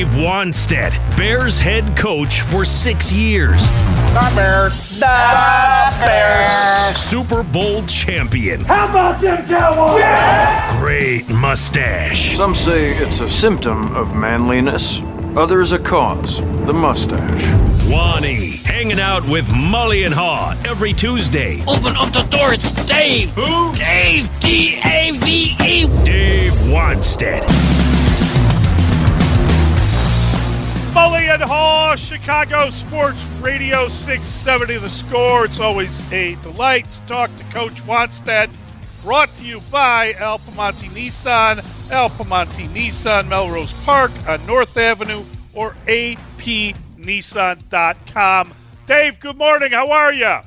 Dave Wannstedt, Bears head coach for six years. The Bears. The Bears. Super Bowl champion. How about them Cowboys? Yeah! Great mustache. Some say it's a symptom of manliness, others a cause, the mustache. Wani, hanging out with Mully and Haugh every Tuesday. Open up the door, it's Dave. Who? Dave, D-A-V-E. Dave Wannstedt. Mully and Haugh, Chicago Sports Radio 670 The Score. It's always a delight to talk to Coach Wannstedt. Brought to you by Al Piemonte Nissan, Al Piemonte Nissan, Melrose Park on North Avenue, or apnissan.com. Dave, good morning. How are you?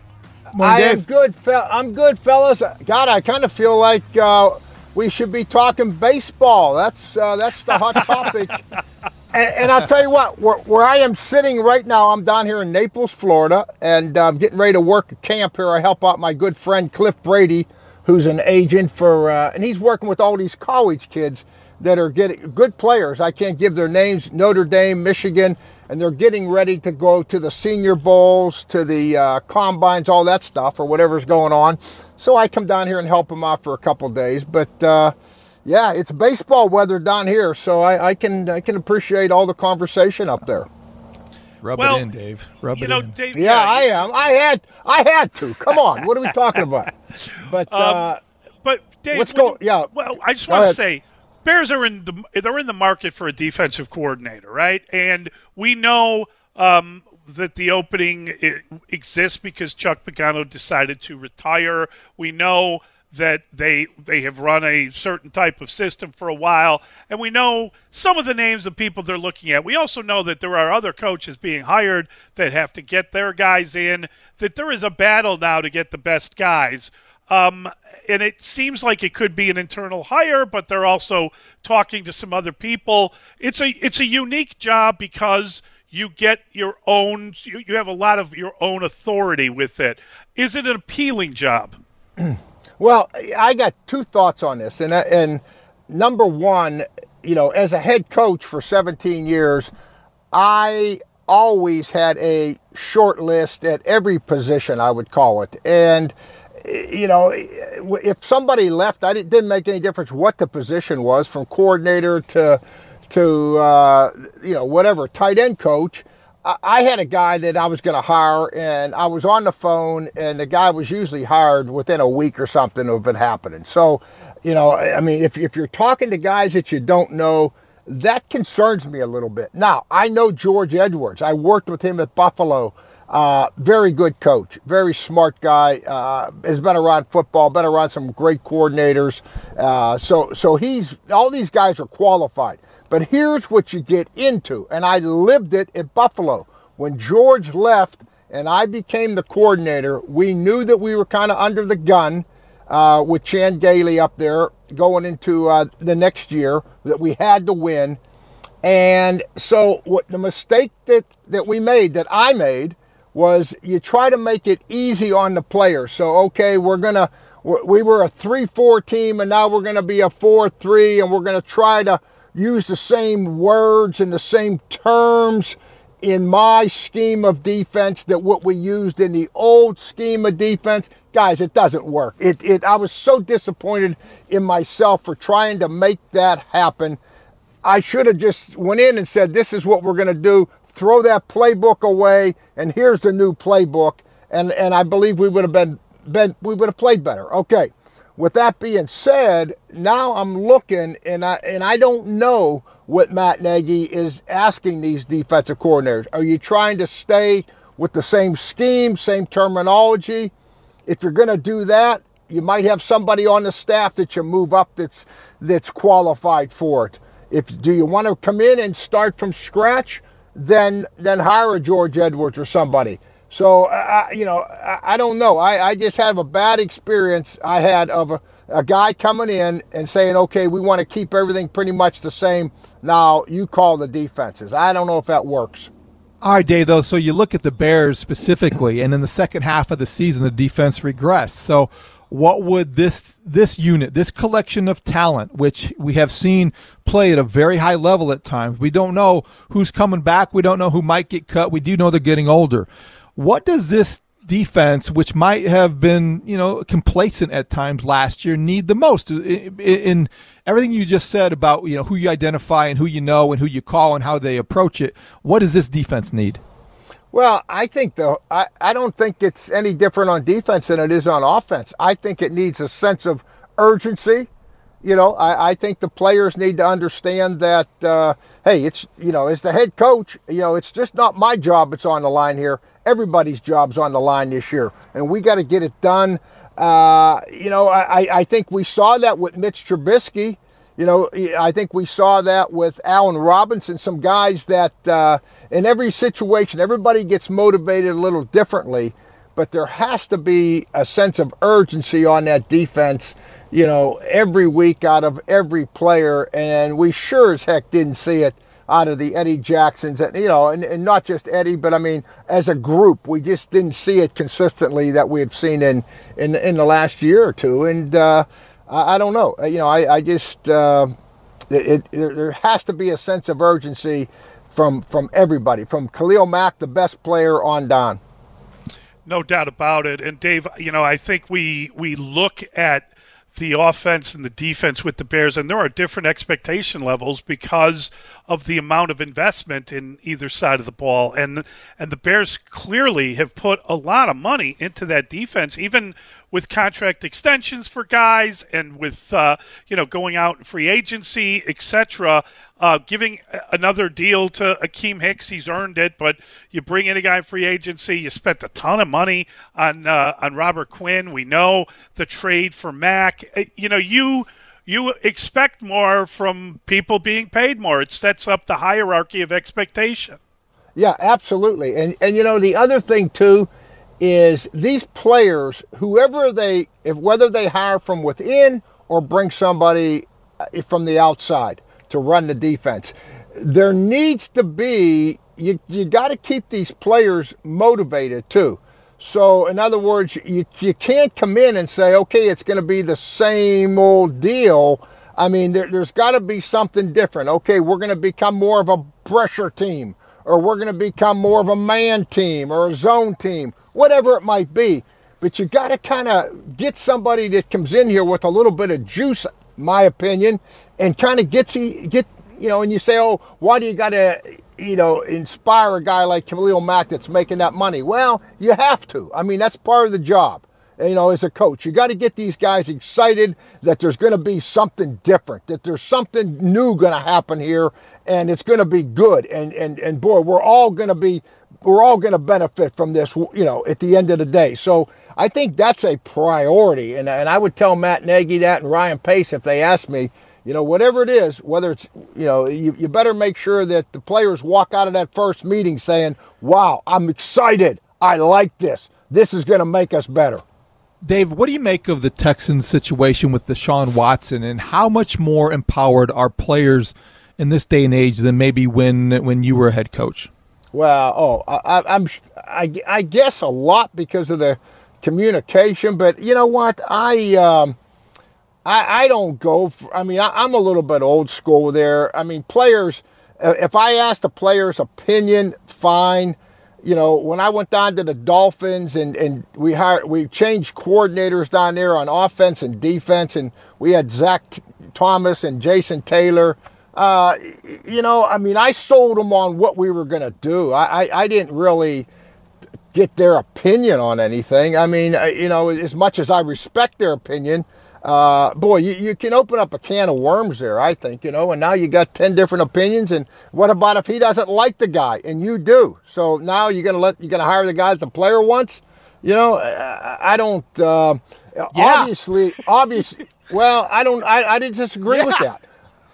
I am good. Fe- I'm good, fellas. God, I kind of feel like uh, we should be talking baseball. That's uh, that's the hot topic. And, and, I'll tell you what, where, where, I am sitting right now, I'm down here in Naples, Florida, and I'm uh, getting ready to work a camp here. I help out my good friend Cliff Brady, who's an agent for, uh, and he's working with all these college kids that are getting good players. I can't give their names, Notre Dame, Michigan, and they're getting ready to go to the Senior Bowls, to the uh, combines, all that stuff, or whatever's going on. So I come down here and help them out for a couple days, but. Yeah, it's baseball weather down here, so I, I can I can appreciate all the conversation up there. Rub well, it in, Dave. Rub you it know, in. Dave, yeah, yeah, I am. I had I had to. Come on, what are we talking about? But um, uh, but Dave, let's go. Yeah. Well, I just want to say, Bears are in the they're in the market for a defensive coordinator, right? And we know um, that the opening i- exists because Chuck Pagano decided to retire. We know that they they have run a certain type of system for a while, and we know some of the names of people they're looking at. We also know that there are other coaches being hired that have to get their guys in. That there is a battle now to get the best guys. Um, and it seems like it could be an internal hire, but they're also talking to some other people. It's a it's a unique job because you get your own you, you have a lot of your own authority with it. Is it an appealing job? Well, I got two thoughts on this, and and number one, you know, as a head coach for 17 years, I always had a short list at every position, I would call it, and you know, if somebody left, I didn't, didn't make any difference what the position was, from coordinator to to uh, you know whatever tight end coach. I- had a guy that I was going to hire, and I was on the phone, and the guy was usually hired within a week or something of it happening. So, you know, I mean, if, if you're talking to guys that you don't know, that concerns me a little bit. Now, I know George Edwards. I worked with him at Buffalo. Uh, very good coach, very smart guy. Uh, has been around football, been around some great coordinators. Uh, so, so he's all these guys are qualified. But here's what you get into, and I lived it at Buffalo when George left and I became the coordinator. We knew that we were kind of under the gun uh, with Chan Gailey up there going into uh, the next year that we had to win. And so what the mistake that, that we made, that I made, was you try to make it easy on the players. So okay, we're gonna we were a three-four team, and now we're gonna be a four-three, and we're gonna try to use the same words and the same terms in my scheme of defense that what we used in the old scheme of defense. Guys, it doesn't work. It, it I was so disappointed in myself for trying to make that happen. I should have just went in and said, "This is what we're going to do. Throw that playbook away, and here's the new playbook." And and I believe we would have been been we would have played better. Okay. With that being said, now I'm looking and I and I don't know what Matt Nagy is asking these defensive coordinators. Are you trying to stay with the same scheme, same terminology? If you're going to do that, you might have somebody on the staff that you move up that's that's qualified for it. If do you want to come in and start from scratch, then then hire a George Edwards or somebody. So you know, I, I don't know. I, I just have a bad experience I had of a, a guy coming in and saying, okay, we want to keep everything pretty much the same. Now you call the defenses. I don't know if that works. All right, Dave, though, so you look at the Bears specifically, and in the second half of the season, the defense regressed. So what would this this unit, this collection of talent, which we have seen play at a very high level at times. We don't know who's coming back. We don't know who might get cut. We do know they're getting older. What does this defense, which might have been, you know, complacent at times last year, need the most in, in, everything you just said about, you know, who you identify and who you know and who you call and how they approach it. What does this defense need? Well, I think though I, I don't think it's any different on defense than it is on offense. I think it needs a sense of urgency. You know, I, I think the players need to understand that uh, hey, it's you know, as the head coach, you know, it's just not my job that's on the line here. Everybody's job's on the line this year, and we got to get it done. Uh, you know, I, I think we saw that with Mitch Trubisky. You know, I think we saw that with Allen Robinson, some guys that uh, in every situation, everybody gets motivated a little differently, but there has to be a sense of urgency on that defense, you know, every week out of every player. And we sure as heck didn't see it out of the Eddie Jacksons, and you know, and, and not just Eddie, but I mean, as a group, we just didn't see it consistently that we have seen in in in the last year or two. And uh, I, I don't know. You know, I, I just uh, it, it, there has to be a sense of urgency from from everybody, from Khalil Mack, the best player, on down. No doubt about it. And Dave, you know, I think we we look at the offense and the defense with the Bears, and there are different expectation levels because of the amount of investment in either side of the ball. And and the Bears clearly have put a lot of money into that defense, even with contract extensions for guys and with uh, you know going out in free agency, etc. Uh, giving another deal to Akiem Hicks, he's earned it. But you bring in a guy in free agency, you spent a ton of money on uh, on Robert Quinn. We know the trade for Mack. Uh, you know you you expect more from people being paid more. It sets up the hierarchy of expectation. Yeah, absolutely. And and you know the other thing too is these players, whoever they, if whether they hire from within or bring somebody uh, from the outside to run the defense, there needs to be you you got to keep these players motivated too. So, in other words, you, you can't come in and say, okay, it's going to be the same old deal. I mean, there, there's got to be something different. Okay, we're going to become more of a pressure team, or we're going to become more of a man team, or a zone team, whatever it might be. But you got to kind of get somebody that comes in here with a little bit of juice, my opinion, and kind of gets get you know. And you say, oh, why do you got to you know, inspire a guy like Khalil Mack that's making that money? Well, you have to. I mean, that's part of the job. Eh, you know, as a coach, you got to get these guys excited that there's going to be something different, that there's something new going to happen here, and it's going to be good. And and and boy, we're all going to be, we're all going to benefit from this. You know, at the end of the day. So I think that's a priority, and and I would tell Matt Nagy that and Ryan Pace if they asked me you know, whatever it is, whether it's, you know, you, you better make sure that the players walk out of that first meeting saying, wow, I'm excited. I like this. This is going to make us better. Dave, what do you make of the Texans situation with Deshaun Watson and how much more empowered are players in this day and age than maybe when when you were a head coach? Well, oh, I, I'm I, I guess a lot because of the communication, but you know what? I um, I, I don't go. For, I mean, I, am a little bit old school there. I mean, players. Uh, if I ask the player's opinion, fine. You know, when I went down to the Dolphins and, and we hired, we changed coordinators down there on offense and defense, and we had Zach Thomas and Jason Taylor. Uh, you know, I mean, I sold them on what we were going to do. I, I, I didn't really get their opinion on anything. I mean, you know, as much as I respect their opinion, uh, boy, you, you can open up a can of worms there, I think, you know, and now you got 10 different opinions. And what about if he doesn't like the guy and you do? So now you're going to let, you're going to hire the guy that the player wants? You know, I, I don't, uh, yeah. obviously, obviously, well, I don't, I, I didn't disagree yeah. with that.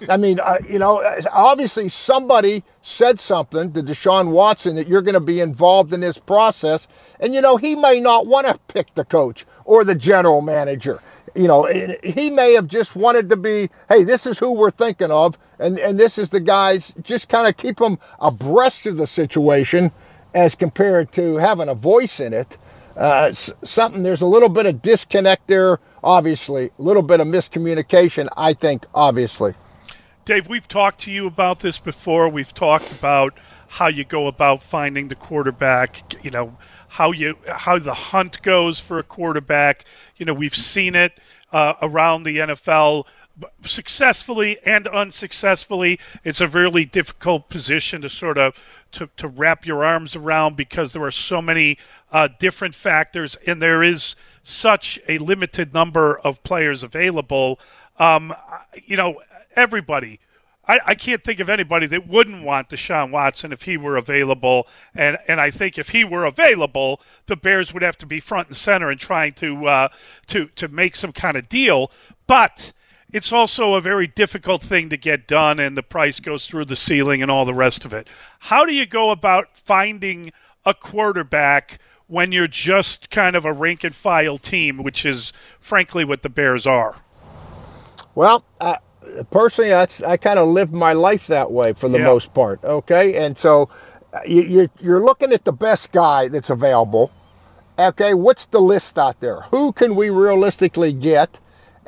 I mean, uh, you know, obviously somebody said something to Deshaun Watson that you're going to be involved in this process. And, you know, he may not want to pick the coach or the general manager you know, he may have just wanted to be, hey, this is who we're thinking of, and, and this is the guys, just kind of keep them abreast of the situation as compared to having a voice in it. Uh, something, there's a little bit of disconnect there obviously. A little bit of miscommunication, I think, obviously. Dave, we've talked to you about this before. We've talked about how you go about finding the quarterback, you know, how you how the hunt goes for a quarterback. You know, we've seen it uh, around the NFL successfully and unsuccessfully. It's a really difficult position to sort of to, to wrap your arms around because there are so many uh, different factors and there is such a limited number of players available. Um, you know, everybody. I, I, can't think of anybody that wouldn't want Deshaun Watson if he were available. And and I think if he were available, the Bears would have to be front and center in trying to uh, to to make some kind of deal. But it's also a very difficult thing to get done, and the price goes through the ceiling and all the rest of it. How do you go about finding a quarterback when you're just kind of a rank and file team, which is frankly what the Bears are? Well, uh, personally, that's I kind of lived my life that way for the yeah. most part. Okay, and so uh, you, you're you're looking at the best guy that's available. Okay, what's the list out there? Who can we realistically get?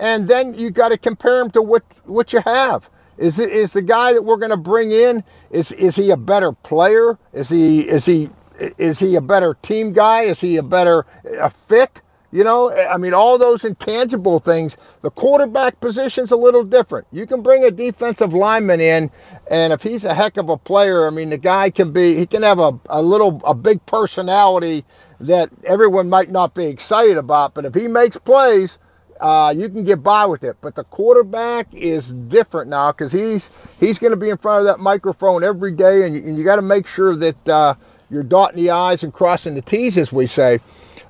and then you got to compare him to what what you have. Is it is the guy that we're going to bring in? Is is he a better player? Is he is he is he a better team guy? Is he a better a fit? You know, I mean, all those intangible things. The quarterback position's a little different. You can bring a defensive lineman in, and if he's a heck of a player, I mean, the guy can be, he can have a, a little, a big personality that everyone might not be excited about. But if he makes plays, uh, you can get by with it. But the quarterback is different now because he's he's going to be in front of that microphone every day, and you, you got to make sure that uh, you're dotting the i's and crossing the t's, as we say.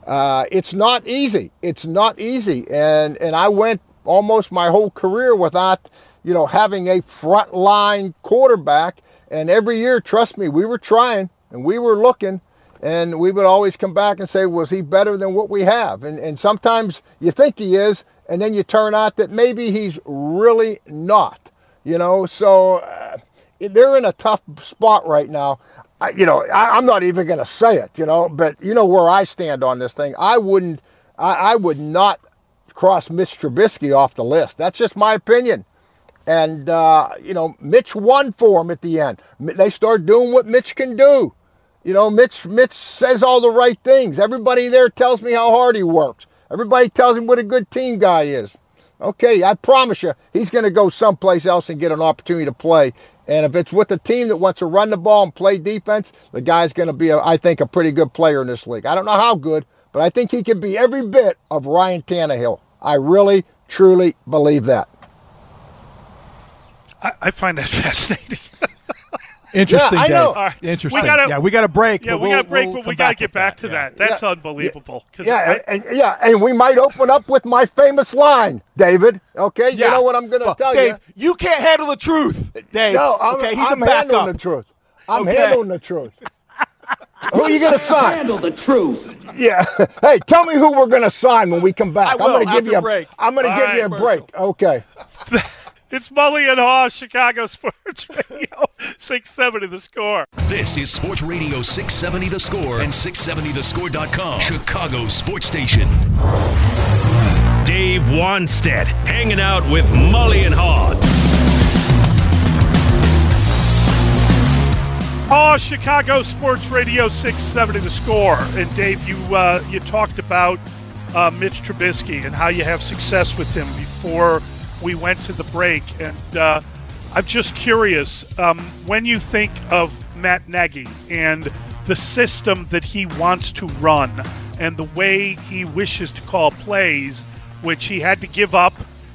Uh, it's not easy. It's not easy, and and I went almost my whole career without you know having a front line quarterback. And every year, trust me, we were trying and we were looking and we would always come back and say, was he better than what we have? And, and sometimes you think he is, and then you turn out that maybe he's really not, you know? So uh, they're in a tough spot right now. I, you know, I, am not even going to say it, you know, but you know where I stand on this thing. I wouldn't, I, I would not cross Mitch Trubisky off the list. That's just my opinion. And, uh, you know, Mitch won for him at the end. They start doing what Mitch can do. You know, Mitch Mitch says all the right things. Everybody there tells me how hard he works. Everybody tells him what a good team guy is. Okay, I promise you, he's going to go someplace else and get an opportunity to play. And if it's with a team that wants to run the ball and play defense, the guy's going to be, a, I think, a pretty good player in this league. I don't know how good, but I think he can be every bit of Ryan Tannehill. I really, truly believe that. I, I find that fascinating. Interesting. Yeah, I know. Right. Interesting. We gotta, yeah, we got a break. Yeah, we we'll, got a break, we'll but we got to get back, to that. that. That's yeah. unbelievable. Yeah, I, and, yeah, and we might open up with my famous line, David. Okay, yeah. you know what I'm going to well, tell Dave, you. You can't handle the truth, Dave. No, I'm, okay, he's I'm a handling the truth. I'm okay. handling the truth. who are you going to sign? Handle the truth. Yeah. Hey, tell me who we're going to sign when we come back. I am going to give you a break. I'm going to give you a break. Okay. It's Mully and Haugh, Chicago Sports Radio, 670 The Score. This is Sports Radio 670 The Score and 670thescore.com, Chicago Sports Station. Dave Wannstedt hanging out with Mully and Haugh. Oh, Chicago Sports Radio 670 The Score. And Dave, you uh, you talked about uh, Mitch Trubisky and how you have success with him before – we went to the break, and uh, I'm just curious um, when you think of Matt Nagy and the system that he wants to run and the way he wishes to call plays, which he had to give up.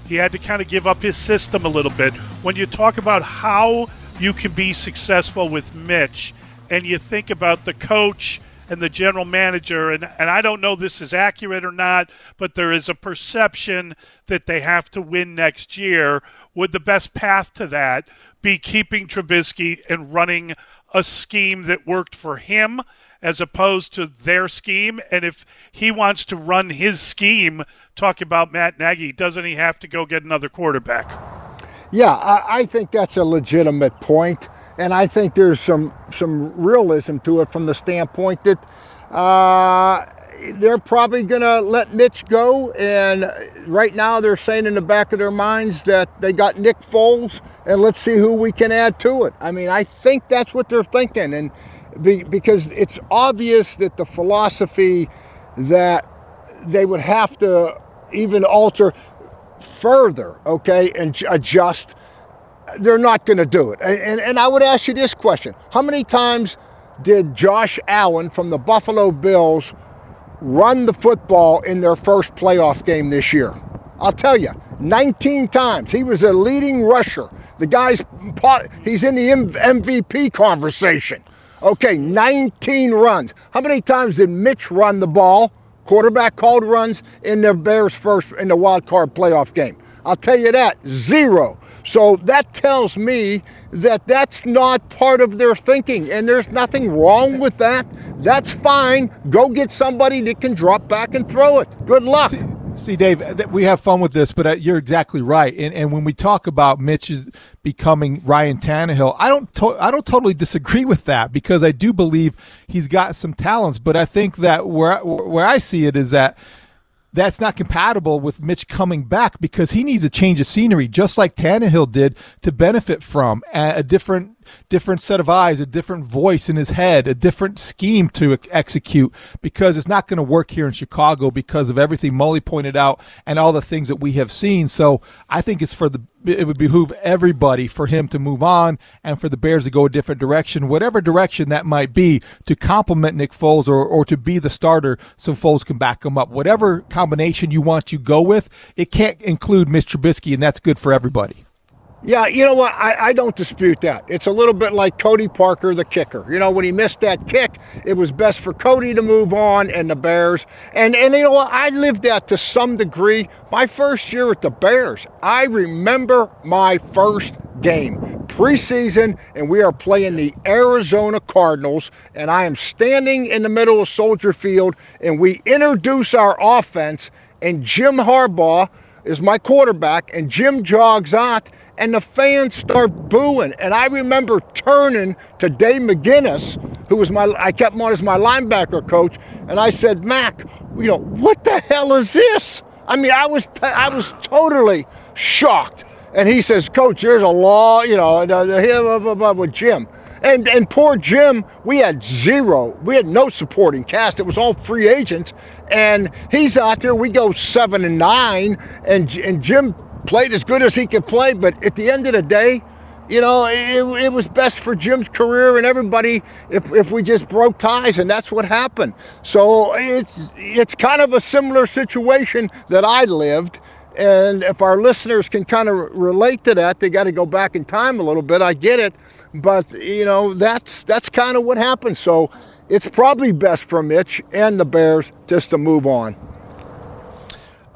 He had to kind of give up his system a little bit. When you talk about how you can be successful with Mitch, and you think about the coach and the general manager, and, and I don't know this is accurate or not, but there is a perception that they have to win next year. Would the best path to that be keeping Trubisky and running a scheme that worked for him as opposed to their scheme? And if he wants to run his scheme, talk about Matt Nagy, doesn't he have to go get another quarterback? Yeah, I, I think that's a legitimate point and I think there's some some realism to it from the standpoint that uh, they're probably going to let Mitch go. And right now, they're saying in the back of their minds that they got Nick Foles, and let's see who we can add to it. I mean, I think that's what they're thinking. And be, because it's obvious that the philosophy that they would have to even alter further, okay, and adjust, they're not going to do it. And, and, I would ask you this question How many times did Josh Allen from the Buffalo Bills run the football in their first playoff game this year? I'll tell you, 19 times. He was a leading rusher. The guy's he's in the MVP conversation. Okay, 19 runs. How many times did Mitch run the ball? Quarterback called runs in the Bears first in the wild card playoff game. I'll tell you that, zero. So that tells me that that's not part of their thinking, and there's nothing wrong with that. That's fine. Go get somebody that can drop back and throw it. Good luck. See, see Dave, we have fun with this, but uh, you're exactly right. And, and when we talk about Mitch becoming Ryan Tannehill, I don't to- I don't totally disagree with that because I do believe he's got some talents. But I think that where where I see it is that that's not compatible with Mitch coming back because he needs a change of scenery, just like Tannehill did, to benefit from a different different set of eyes, a different voice in his head, a different scheme to execute because it's not going to work here in Chicago because of everything Mully pointed out and all the things that we have seen. So I think it's for the it would behoove everybody for him to move on and for the Bears to go a different direction, whatever direction that might be, to complement Nick Foles or, or to be the starter so Foles can back him up. Whatever combination you want to go with, it can't include Mr. Trubisky, and that's good for everybody. Yeah, you know what? I, I don't dispute that. It's a little bit like Cody Parkey, the kicker. You know, when he missed that kick, it was best for Cody to move on and the Bears. And and you know what? I lived that to some degree. My first year at the Bears, I remember my first game preseason, and we are playing the Arizona Cardinals. And I am standing in the middle of Soldier Field, and we introduce our offense, and Jim Harbaugh is my quarterback, and Jim jogs out, and the fans start booing. And I remember turning to Dave McGinnis, who was my, I kept him on as my linebacker coach, and I said, Mac, you know, what the hell is this? I mean, I was, I was totally shocked. And he says, Coach, there's a law, you know, and, uh, with Jim. And and poor Jim, we had zero. We had no supporting cast. It was all free agents. And he's out there. We go seven and nine. And and Jim played as good as he could play. But at the end of the day, you know, it, it was best for Jim's career and everybody if, if we just broke ties, and that's what happened. So it's it's kind of a similar situation that I lived. And if our listeners can kind of relate to that, they got to go back in time a little bit. I get it, but you know that's that's kind of what happened. So it's probably best for Mitch and the Bears just to move on.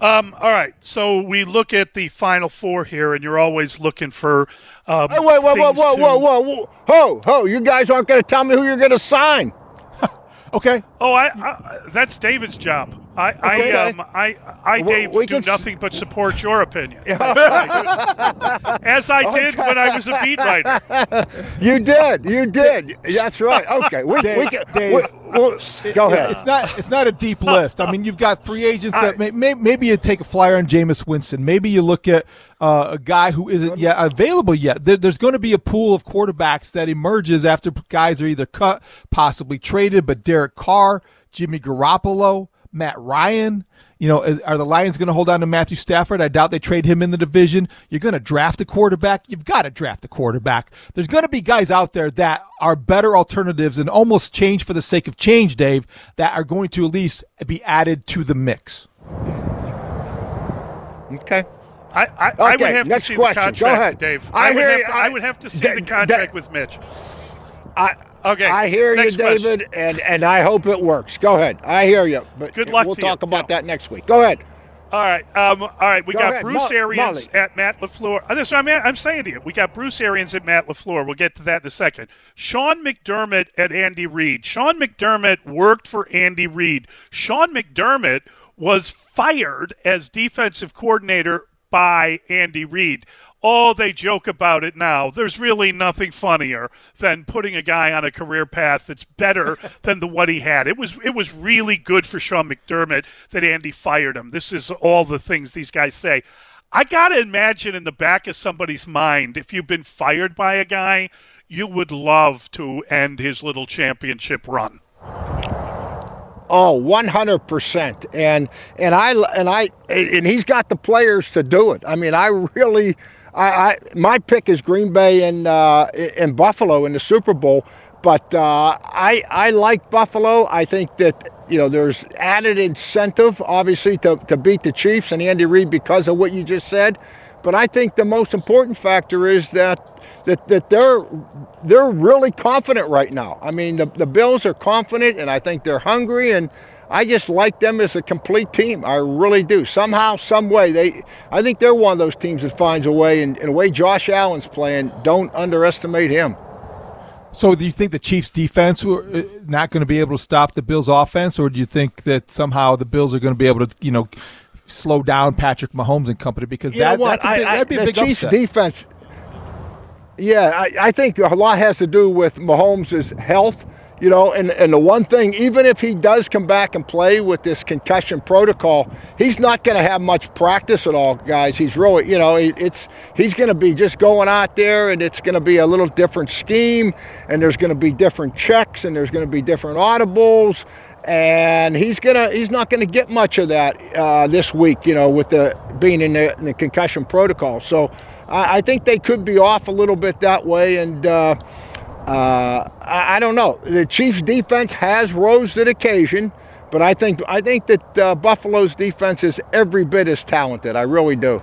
Um, all right, so we look at the final four here, and you're always looking for. Um, hey, wait, wait, whoa, whoa, to... whoa, whoa, whoa, ho, ho! You guys aren't going to tell me who you're going to sign. okay. Oh, I, I, that's David's job. I, okay, I, um, I, I, Dave, we do nothing but support your opinion. As I did okay. when I was a beat writer. You did, you did. That's right. Okay, we, Dave, we can. Dave, we, go ahead. It's not. It's not a deep list. I mean, you've got free agents that may, may, maybe you take a flyer on Jameis Winston. Maybe you look at uh, a guy who isn't yet available yet. There, there's going to be a pool of quarterbacks that emerges after guys are either cut, possibly traded. But Derek Carr, Jimmy Garoppolo. Matt Ryan. You know, is, are the Lions going to hold on to Matthew Stafford? I doubt they trade him in the division. You're going to draft a quarterback. You've got to draft a quarterback. There's going to be guys out there that are better alternatives and almost change for the sake of change, Dave, that are going to at least be added to the mix. Okay. I, I, okay, I would have to see question. the contract, Dave. I, I would, have to, I, I would have to see the contract with Mitch. I, Okay. I hear you, David, and, and I hope it works. Go ahead. I hear you. But Good luck. We'll talk you. about that next week. Go ahead. All right. Um, all right. We Go got ahead. Bruce Mo- Arians Molly. at Matt LaFleur. Oh, that's what I'm, I'm saying to you. We got Bruce Arians at Matt LaFleur. We'll get to that in a second. Sean McDermott at Andy Reid. Sean McDermott worked for Andy Reid. Sean McDermott was fired as defensive coordinator by Andy Reid. Oh, they joke about it now. There's really nothing funnier than putting a guy on a career path that's better than the what he had. It was it was really good for Sean McDermott that Andy fired him. This is all the things these guys say. I gotta imagine in the back of somebody's mind, if you've been fired by a guy, you would love to end his little championship run. Oh, 100%. And and I and I and he's got the players to do it. I mean, I really I, I my pick is Green Bay and uh and Buffalo in the Super Bowl, but uh I I like Buffalo. I think that you know there's added incentive obviously to to beat the Chiefs and Andy Reid because of what you just said. But I think the most important factor is that that, that they're they're really confident right now. I mean, the, the Bills are confident, and I think they're hungry, and I just like them as a complete team. I really do. Somehow, some way, they I think they're one of those teams that finds a way, and, and the way Josh Allen's playing, don't underestimate him. So, do you think the Chiefs' defense were uh, not going to be able to stop the Bills' offense, or do you think that somehow the Bills are going to be able to, you know, slow down Patrick Mahomes and company? Because you that, that's a big, I, that'd be a the big Chiefs' upset. defense. Yeah, I, I think a lot has to do with Mahomes' health. You know, and, and the one thing, even if he does come back and play with this concussion protocol, he's not going to have much practice at all, guys. He's really, you know, it, it's he's going to be just going out there, and it's going to be a little different scheme, and there's going to be different checks, and there's going to be different audibles, and he's gonna he's not going to get much of that uh, this week, you know, with the being in the, in the concussion protocol. So I, I think they could be off a little bit that way, and. Uh, uh, I, I, don't know. The Chiefs' defense has rose to the occasion, but I think I think that uh, Buffalo's defense is every bit as talented. I really do.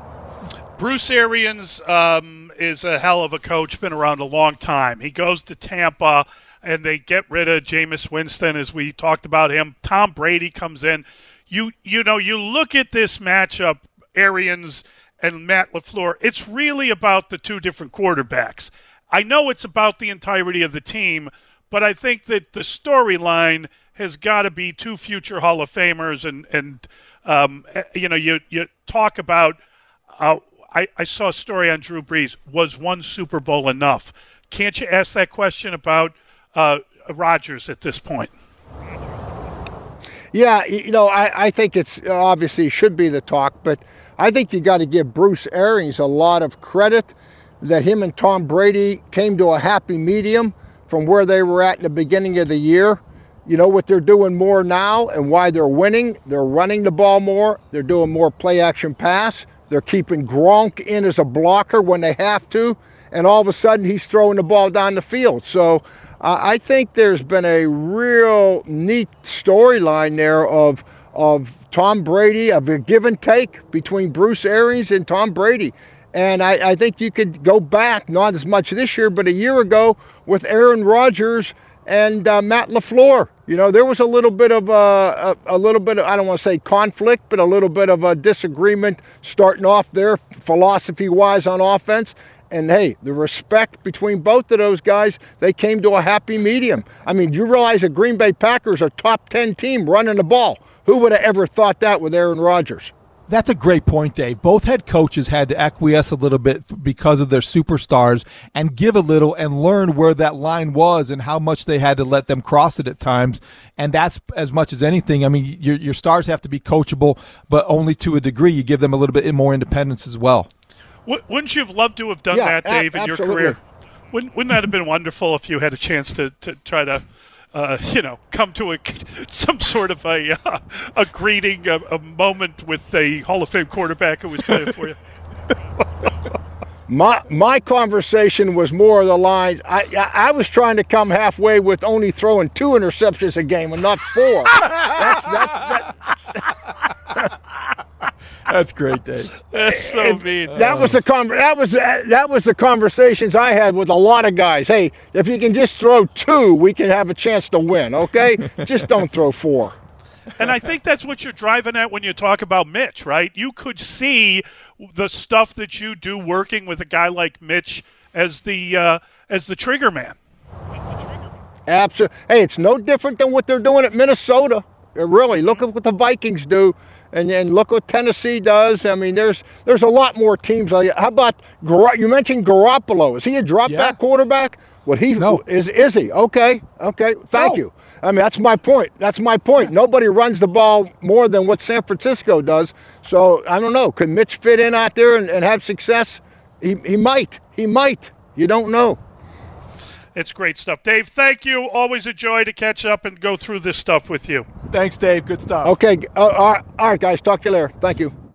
Bruce Arians um, is a hell of a coach. Been around a long time. He goes to Tampa, and they get rid of Jameis Winston, as we talked about him. Tom Brady comes in. You you know you look at this matchup, Arians and Matt LaFleur. It's really about the two different quarterbacks. I know it's about the entirety of the team, but I think that the storyline has got to be two future Hall of Famers, and and um, you know you you talk about. Uh, I, I saw a story on Drew Brees. Was one Super Bowl enough? Can't you ask that question about uh, Rodgers at this point? Yeah, you know, I, I think it's obviously should be the talk, but I think you got to give Bruce Arians a lot of credit that him and Tom Brady came to a happy medium from where they were at in the beginning of the year. You know what they're doing more now and why they're winning? They're running the ball more. They're doing more play action pass. They're keeping Gronk in as a blocker when they have to. And all of a sudden, he's throwing the ball down the field. So uh, I think there's been a real neat storyline there of of Tom Brady, of a give and take between Bruce Arians and Tom Brady. And I, I, think you could go back, not as much this year, but a year ago with Aaron Rodgers and uh, Matt LaFleur. You know, there was a little bit of a, a, a little bit of, I don't want to say conflict, but a little bit of a disagreement starting off there, philosophy wise on offense. And hey, the respect between both of those guys, they came to a happy medium. I mean, you realize the Green Bay Packers are top 10 team running the ball. Who would have ever thought that with Aaron Rodgers? That's a great point, Dave. Both head coaches had to acquiesce a little bit because of their superstars and give a little and learn where that line was and how much they had to let them cross it at times. And that's as much as anything. I mean, your, your stars have to be coachable, but only to a degree. You give them a little bit more independence as well. Wouldn't you have loved to have done yeah, that, Dave, a- in your career? Wouldn't, wouldn't that have been wonderful if you had a chance to, to try to uh, you know, come to a some sort of a uh, a greeting, a, a, moment with a Hall of Fame quarterback who was playing for you. My my conversation was more of the lines. I, I I was trying to come halfway with only throwing two interceptions a game and not four. that's that's that, That's great, Dave. That's so mean. that was the con- that was that was the conversations I had with a lot of guys. Hey, if you can just throw two, we can have a chance to win. Okay, just don't throw four. And I think that's what you're driving at when you talk about Mitch, right? You could see the stuff that you do working with a guy like Mitch as the uh, as the trigger man. Absolutely. Hey, it's no different than what they're doing at Minnesota. Really, look at what the Vikings do. And then look what Tennessee does. I mean, there's there's a lot more teams. Like, how about you mentioned Garoppolo? Is he a drop Yeah. back quarterback? What he No. is is he? Okay, okay. Thank No. you. I mean, that's my point. That's my point. Nobody runs the ball more than what San Francisco does. So I don't know. Could Mitch fit in out there and, and have success? He he might. He might. You don't know. It's great stuff. Dave, thank you. Always a joy to catch up and go through this stuff with you. Thanks, Dave. Good stuff. Okay. Uh, all right, all right, guys. Talk to you later. Thank you.